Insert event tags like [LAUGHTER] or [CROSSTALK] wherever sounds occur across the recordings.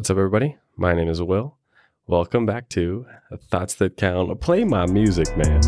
What's up, everybody? My name is Will. Welcome back to Thoughts That Count. Play my music, man.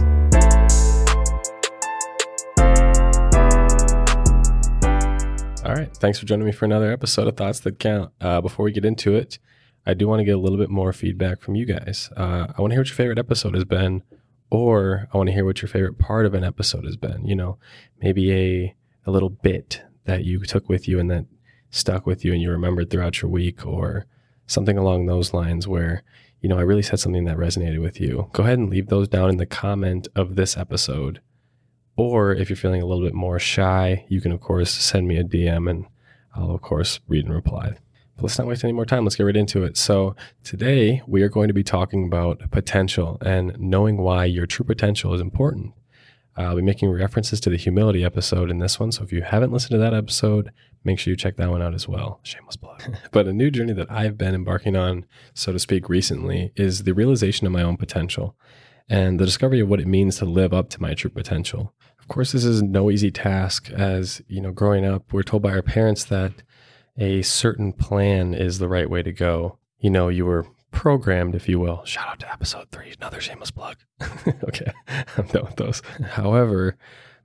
All right. Thanks for joining me for another episode of Thoughts That Count. Uh, before we get into it, I do want to get a little bit more feedback from you guys. Uh, I want to hear what your favorite episode has been, or I want to hear what your favorite part of an episode has been. You know, maybe a, a little bit that you took with you and that stuck with you and you remembered throughout your week, or something along those lines where, you know, I really said something that resonated with you. Go ahead and leave those down in the comment of this episode. Or if you're feeling a little bit more shy, you can, of course, send me a DM and I'll, of course, read and reply. But let's not waste any more time. Let's get right into it. So, today we are going to be talking about potential and knowing why your true potential is important. I'll be making references to the humility episode in this one. So, if you haven't listened to that episode, make sure you check that one out as well. Shameless plug. [LAUGHS] but a new journey that I've been embarking on, so to speak, recently is the realization of my own potential and the discovery of what it means to live up to my true potential. Of course, this is no easy task as, you know, growing up, we're told by our parents that a certain plan is the right way to go. You know, you were programmed, if you will. Shout out to episode three, another shameless plug. [LAUGHS] okay, I'm done with those. However,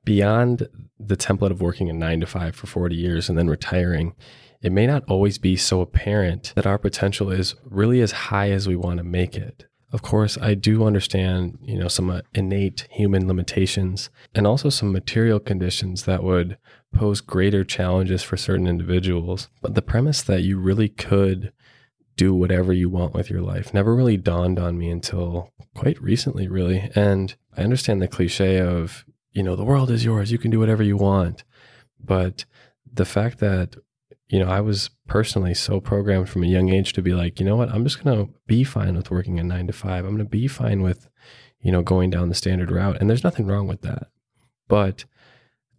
beyond the template of working a nine to five for 40 years and then retiring, it may not always be so apparent that our potential is really as high as we want to make it. Of course, I do understand, you know, some uh, innate human limitations and also some material conditions that would pose greater challenges for certain individuals. But the premise that you really could do whatever you want with your life never really dawned on me until quite recently, really. And I understand the cliche of, you know, the world is yours, you can do whatever you want. But the fact that you know, I was personally so programmed from a young age to be like, you know what, I'm just going to be fine with working a nine to five. I'm going to be fine with, you know, going down the standard route. And there's nothing wrong with that. But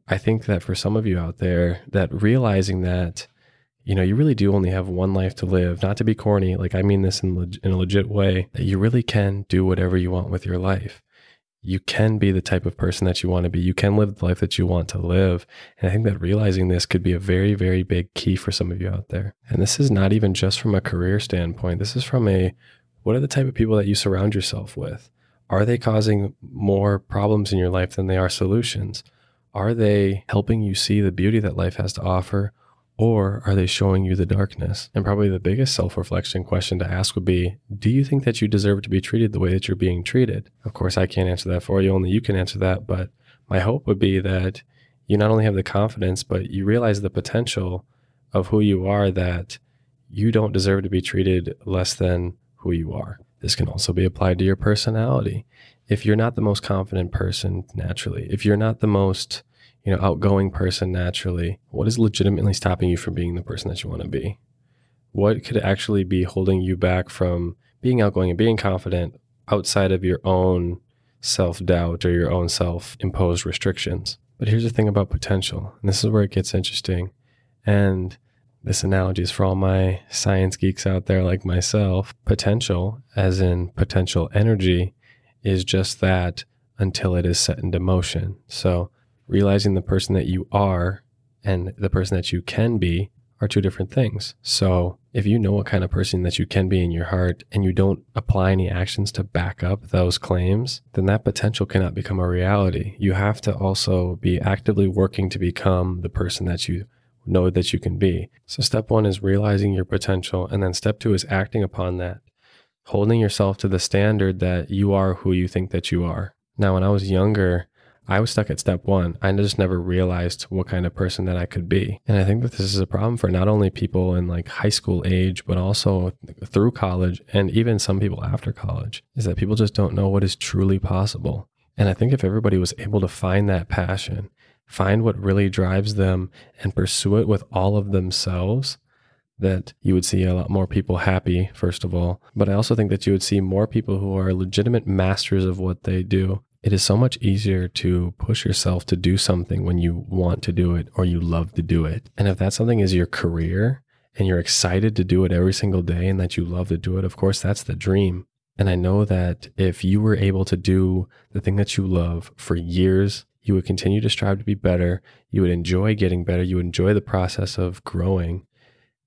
I think that for some of you out there, that realizing that, you know, you really do only have one life to live, not to be corny, like I mean this in, leg- in a legit way, that you really can do whatever you want with your life you can be the type of person that you want to be. You can live the life that you want to live. And I think that realizing this could be a very, very big key for some of you out there. And this is not even just from a career standpoint. This is from a what are the type of people that you surround yourself with? Are they causing more problems in your life than they are solutions? Are they helping you see the beauty that life has to offer? Or are they showing you the darkness? And probably the biggest self reflection question to ask would be Do you think that you deserve to be treated the way that you're being treated? Of course, I can't answer that for you, only you can answer that. But my hope would be that you not only have the confidence, but you realize the potential of who you are that you don't deserve to be treated less than who you are. This can also be applied to your personality. If you're not the most confident person naturally, if you're not the most you know, outgoing person naturally, what is legitimately stopping you from being the person that you want to be? What could actually be holding you back from being outgoing and being confident outside of your own self doubt or your own self imposed restrictions? But here's the thing about potential, and this is where it gets interesting. And this analogy is for all my science geeks out there like myself. Potential, as in potential energy, is just that until it is set into motion. So realizing the person that you are and the person that you can be are two different things. So, if you know what kind of person that you can be in your heart and you don't apply any actions to back up those claims, then that potential cannot become a reality. You have to also be actively working to become the person that you know that you can be. So, step one is realizing your potential. And then step two is acting upon that, holding yourself to the standard that you are who you think that you are. Now, when I was younger, I was stuck at step one. I just never realized what kind of person that I could be. And I think that this is a problem for not only people in like high school age, but also through college and even some people after college, is that people just don't know what is truly possible. And I think if everybody was able to find that passion, find what really drives them, and pursue it with all of themselves, that you would see a lot more people happy, first of all. But I also think that you would see more people who are legitimate masters of what they do it is so much easier to push yourself to do something when you want to do it or you love to do it. And if that something is your career and you're excited to do it every single day and that you love to do it, of course, that's the dream. And I know that if you were able to do the thing that you love for years, you would continue to strive to be better. You would enjoy getting better. You would enjoy the process of growing.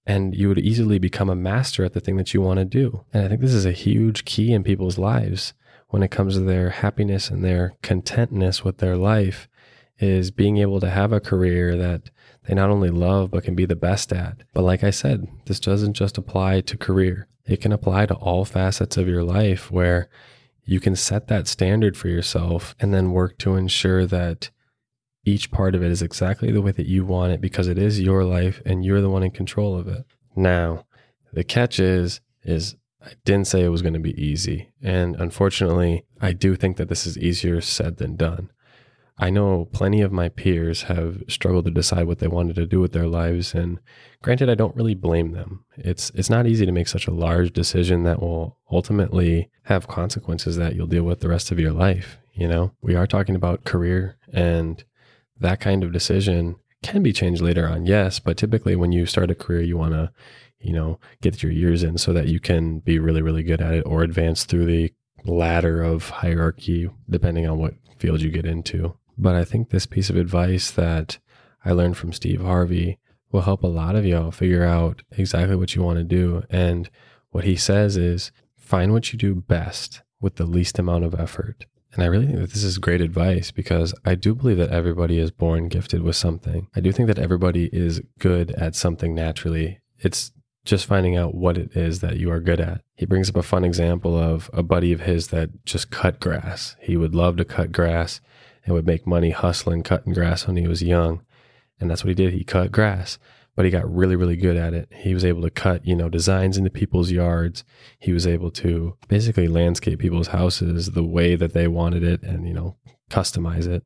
and you would easily become a master at the thing that you want to do. And I think this is a huge key in people's lives when it comes to their happiness and their contentness with their life is being able to have a career that they not only love but can be the best at. But like I said, this doesn't just apply to career. It can apply to all facets of your life where you can set that standard for yourself and then work to ensure that each part of it is exactly the way that you want it because it is your life and you're the one in control of it. Now, the catch is is I didn't say it was going to be easy. And unfortunately, I do think that this is easier said than done. I know plenty of my peers have struggled to decide what they wanted to do with their lives and granted I don't really blame them. It's it's not easy to make such a large decision that will ultimately have consequences that you'll deal with the rest of your life, you know. We are talking about career and that kind of decision can be changed later on, yes, but typically when you start a career, you want to, you know, get your years in so that you can be really, really good at it or advance through the ladder of hierarchy, depending on what field you get into. But I think this piece of advice that I learned from Steve Harvey will help a lot of y'all figure out exactly what you want to do. And what he says is find what you do best with the least amount of effort. And I really think that this is great advice because I do believe that everybody is born gifted with something. I do think that everybody is good at something naturally. It's just finding out what it is that you are good at. He brings up a fun example of a buddy of his that just cut grass. He would love to cut grass and would make money hustling, cutting grass when he was young. And that's what he did. He cut grass but he got really, really good at it. He was able to cut, you know, designs into people's yards. He was able to basically landscape people's houses the way that they wanted it and, you know, customize it,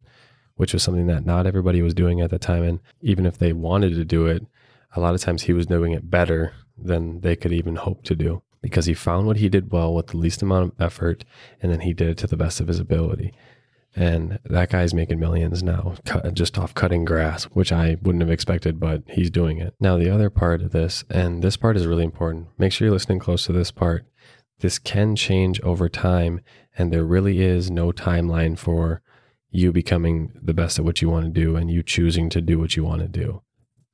which was something that not everybody was doing at the time. And even if they wanted to do it, a lot of times he was doing it better than they could even hope to do because he found what he did well with the least amount of effort and then he did it to the best of his ability. And that guy's making millions now just off cutting grass, which I wouldn't have expected, but he's doing it. Now, the other part of this, and this part is really important, make sure you're listening close to this part. This can change over time, and there really is no timeline for you becoming the best at what you want to do and you choosing to do what you want to do.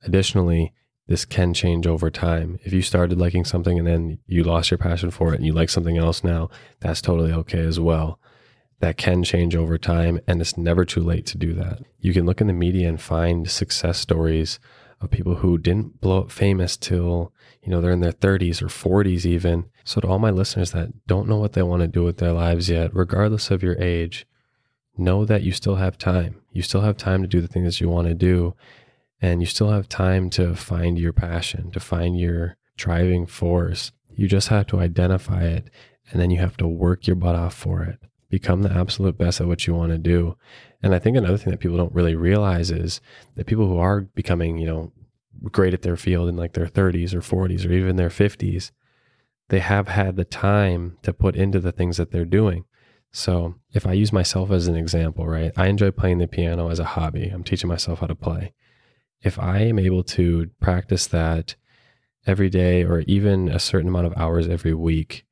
Additionally, this can change over time. If you started liking something and then you lost your passion for it and you like something else now, that's totally okay as well that can change over time and it's never too late to do that. You can look in the media and find success stories of people who didn't blow up famous till, you know, they're in their 30s or 40s even. So to all my listeners that don't know what they want to do with their lives yet, regardless of your age, know that you still have time. You still have time to do the things you want to do and you still have time to find your passion, to find your driving force. You just have to identify it and then you have to work your butt off for it become the absolute best at what you want to do. And I think another thing that people don't really realize is that people who are becoming, you know, great at their field in like their 30s or 40s or even their 50s, they have had the time to put into the things that they're doing. So, if I use myself as an example, right? I enjoy playing the piano as a hobby. I'm teaching myself how to play. If I am able to practice that every day or even a certain amount of hours every week,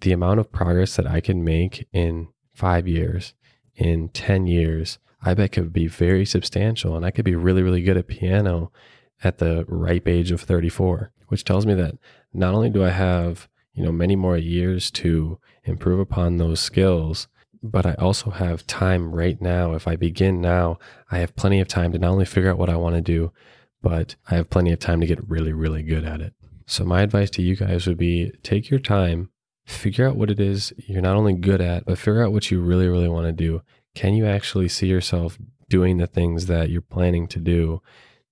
the amount of progress that I can make in five years, in 10 years, I bet could be very substantial. And I could be really, really good at piano at the ripe age of 34, which tells me that not only do I have, you know, many more years to improve upon those skills, but I also have time right now. If I begin now, I have plenty of time to not only figure out what I want to do, but I have plenty of time to get really, really good at it. So, my advice to you guys would be take your time, figure out what it is you're not only good at, but figure out what you really, really want to do. Can you actually see yourself doing the things that you're planning to do?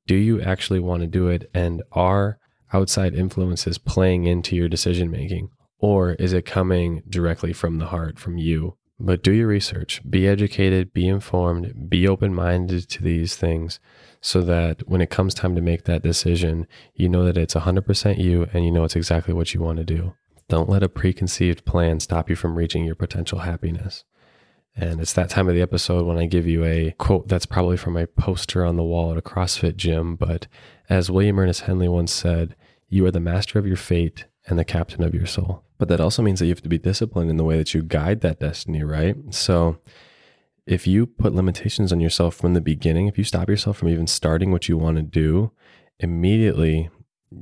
Do you actually want to do it? And are outside influences playing into your decision making? Or is it coming directly from the heart, from you? But do your research, be educated, be informed, be open minded to these things so that when it comes time to make that decision, you know that it's 100% you and you know it's exactly what you want to do. Don't let a preconceived plan stop you from reaching your potential happiness. And it's that time of the episode when I give you a quote that's probably from a poster on the wall at a CrossFit gym. But as William Ernest Henley once said, you are the master of your fate and the captain of your soul. But that also means that you have to be disciplined in the way that you guide that destiny, right? So if you put limitations on yourself from the beginning, if you stop yourself from even starting what you want to do, immediately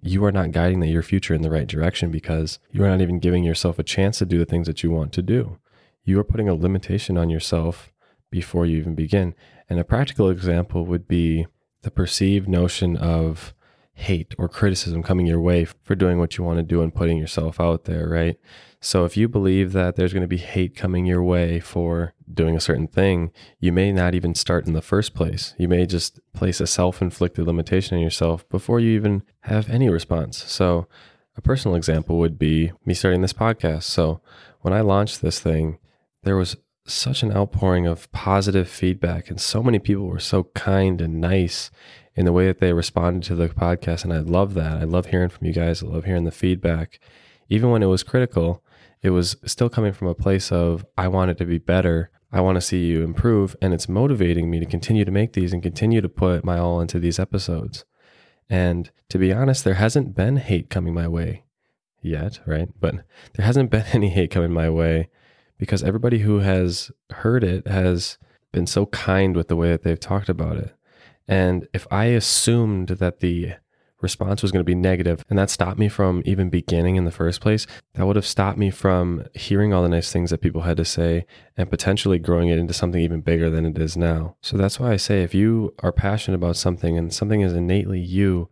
you are not guiding your future in the right direction because you are not even giving yourself a chance to do the things that you want to do. You are putting a limitation on yourself before you even begin. And a practical example would be the perceived notion of hate or criticism coming your way for doing what you want to do and putting yourself out there, right? So if you believe that there's going to be hate coming your way for doing a certain thing, you may not even start in the first place. You may just place a self inflicted limitation on yourself before you even have any response. So, a personal example would be me starting this podcast. So, when I launched this thing, there was such an outpouring of positive feedback, and so many people were so kind and nice in the way that they responded to the podcast. And I love that. I love hearing from you guys. I love hearing the feedback. Even when it was critical, it was still coming from a place of, I want it to be better. I want to see you improve. And it's motivating me to continue to make these and continue to put my all into these episodes. And to be honest, there hasn't been hate coming my way yet, right? But there hasn't been [LAUGHS] any hate coming my way because everybody who has heard it has been so kind with the way that they've talked about it. And if I assumed that the response was going to be negative and that stopped me from even beginning in the first place, that would have stopped me from hearing all the nice things that people had to say and potentially growing it into something even bigger than it is now. So that's why I say if you are passionate about something and something is innately you,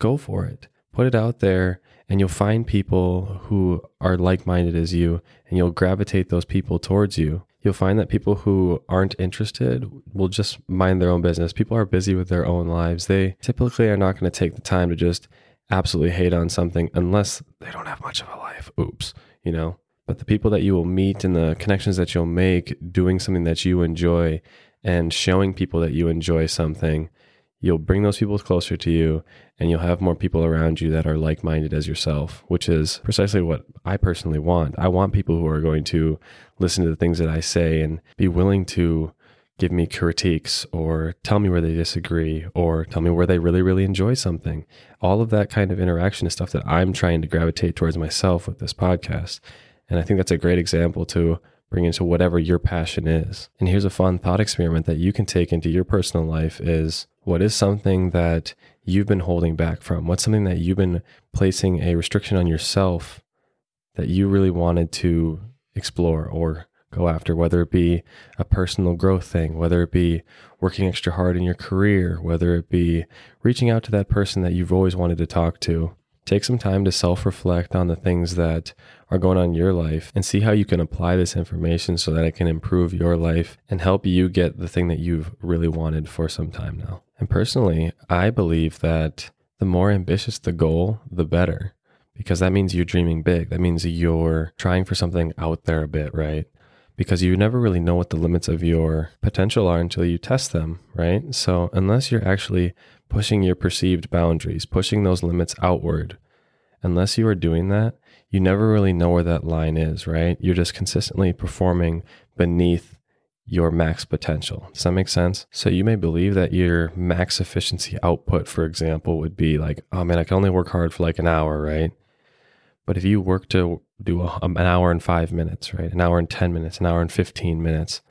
go for it. Put it out there and you'll find people who are like minded as you, and you'll gravitate those people towards you. You'll find that people who aren't interested will just mind their own business. People are busy with their own lives. They typically are not going to take the time to just absolutely hate on something unless they don't have much of a life. Oops, you know? But the people that you will meet and the connections that you'll make doing something that you enjoy and showing people that you enjoy something you'll bring those people closer to you and you'll have more people around you that are like minded as yourself, which is precisely what I personally want. I want people who are going to listen to the things that I say and be willing to give me critiques or tell me where they disagree or tell me where they really, really enjoy something. All of that kind of interaction is stuff that I'm trying to gravitate towards myself with this podcast. And I think that's a great example to bring into whatever your passion is. And here's a fun thought experiment that you can take into your personal life is what is something that you've been holding back from? What's something that you've been placing a restriction on yourself that you really wanted to explore or go after, whether it be a personal growth thing, whether it be working extra hard in your career, whether it be reaching out to that person that you've always wanted to talk to. Take some time to self reflect on the things that are going on in your life and see how you can apply this information so that it can improve your life and help you get the thing that you've really wanted for some time now. And personally, I believe that the more ambitious the goal, the better, because that means you're dreaming big. That means you're trying for something out there a bit, right? Because you never really know what the limits of your potential are until you test them, right? So, unless you're actually pushing your perceived boundaries, pushing those limits outward. Unless you are doing that, you never really know where that line is, right? You're just consistently performing beneath your max potential. Does that make sense? So you may believe that your max efficiency output, for example, would be like, oh man, I can only work hard for like an hour, right? But if you work to do a, an hour and five minutes, right? An hour and 10 minutes, an hour and 15 minutes,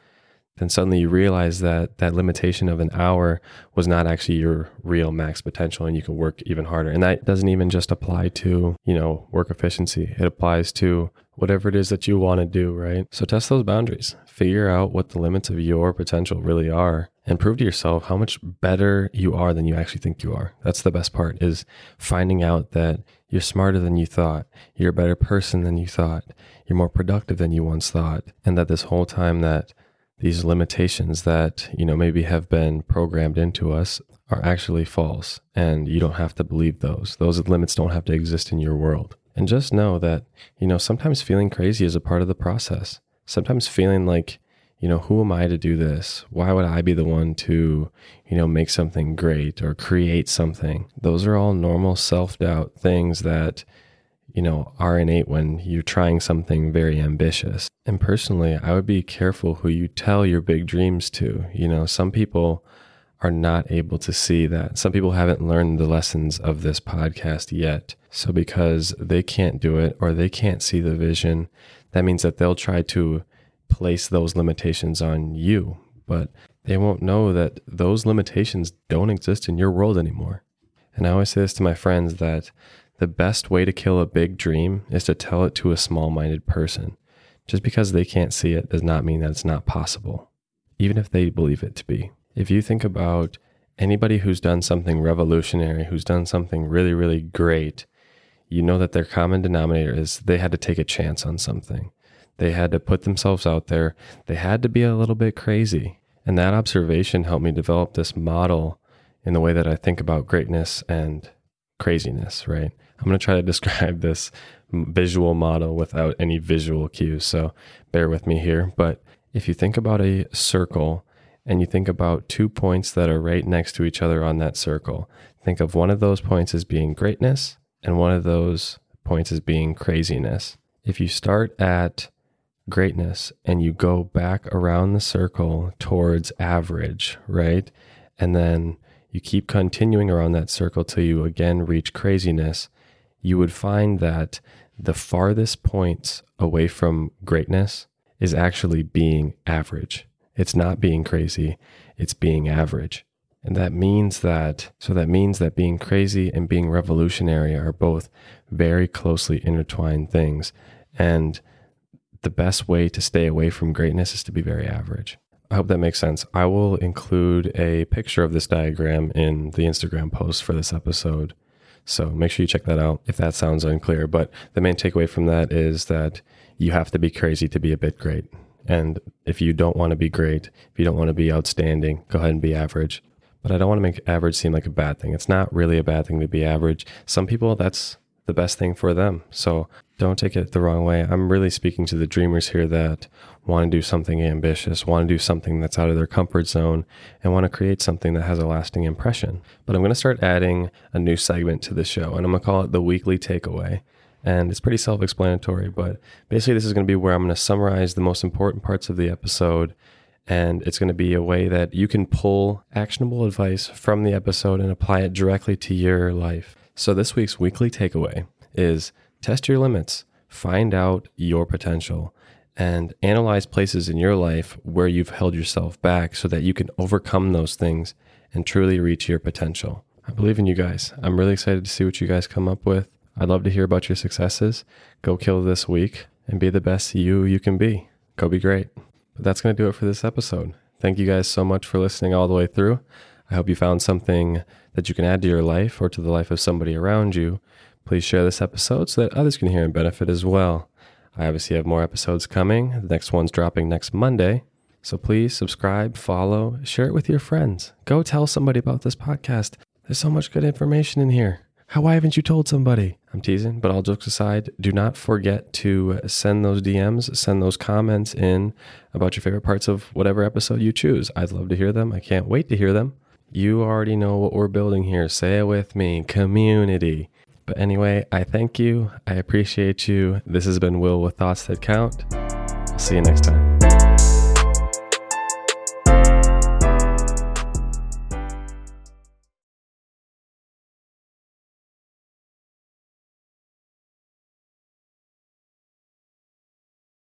then suddenly you realize that that limitation of an hour was not actually your real max potential and you can work even harder. And that doesn't even just apply to, you know, work efficiency. It applies to whatever it is that you want to do, right? So test those boundaries. Figure out what the limits of your potential really are and prove to yourself how much better you are than you actually think you are. That's the best part is finding out that you're smarter than you thought. You're a better person than you thought. You're more productive than you once thought. And that this whole time that these limitations that, you know, maybe have been programmed into us are actually false. And you don't have to believe those. Those limits don't have to exist in your world. And just know that, you know, sometimes feeling crazy is a part of the process. Sometimes feeling like, you know, who am I to do this? Why would I be the one to, you know, make something great or create something? Those are all normal self doubt things that you know, are innate when you're trying something very ambitious. And personally, I would be careful who you tell your big dreams to. You know, some people are not able to see that. Some people haven't learned the lessons of this podcast yet. So because they can't do it or they can't see the vision, that means that they'll try to place those limitations on you, but they won't know that those limitations don't exist in your world anymore. And I always say this to my friends that the best way to kill a big dream is to tell it to a small minded person. Just because they can't see it does not mean that it's not possible, even if they believe it to be. If you think about anybody who's done something revolutionary, who's done something really, really great, you know that their common denominator is they had to take a chance on something. They had to put themselves out there. They had to be a little bit crazy. And that observation helped me develop this model in the way that I think about greatness and craziness, right? I'm going to try to describe this visual model without any visual cues. So bear with me here. But if you think about a circle and you think about two points that are right next to each other on that circle, think of one of those points as being greatness and one of those points as being craziness. If you start at greatness and you go back around the circle towards average, right? And then you keep continuing around that circle till you again reach craziness, you would find that the farthest points away from greatness is actually being average. It's not being crazy, it's being average. And that means that, so that means that being crazy and being revolutionary are both very closely intertwined things. And the best way to stay away from greatness is to be very average. I hope that makes sense. I will include a picture of this diagram in the Instagram post for this episode. So make sure you check that out if that sounds unclear. But the main takeaway from that is that you have to be crazy to be a bit great. And if you don't want to be great, if you don't want to be outstanding, go ahead and be average. But I don't want to make average seem like a bad thing. It's not really a bad thing to be average. Some people, that's the best thing for them. So don't take it the wrong way. I'm really speaking to the dreamers here that want to do something ambitious, want to do something that's out of their comfort zone, and want to create something that has a lasting impression. But I'm going to start adding a new segment to the show, and I'm going to call it the weekly takeaway. And it's pretty self explanatory, but basically, this is going to be where I'm going to summarize the most important parts of the episode. And it's going to be a way that you can pull actionable advice from the episode and apply it directly to your life. So, this week's weekly takeaway is test your limits, find out your potential, and analyze places in your life where you've held yourself back so that you can overcome those things and truly reach your potential. I believe in you guys. I'm really excited to see what you guys come up with. I'd love to hear about your successes. Go kill this week and be the best you you can be. Go be great. But that's going to do it for this episode. Thank you guys so much for listening all the way through. I hope you found something that you can add to your life or to the life of somebody around you. Please share this episode so that others can hear and benefit as well. I obviously have more episodes coming. The next one's dropping next Monday. So please subscribe, follow, share it with your friends. Go tell somebody about this podcast. There's so much good information in here. How why haven't you told somebody? I'm teasing, but all jokes aside, do not forget to send those DMs, send those comments in about your favorite parts of whatever episode you choose. I'd love to hear them. I can't wait to hear them. You already know what we're building here. Say it with me community. But anyway, I thank you. I appreciate you. This has been Will with Thoughts That Count. I'll see you next time.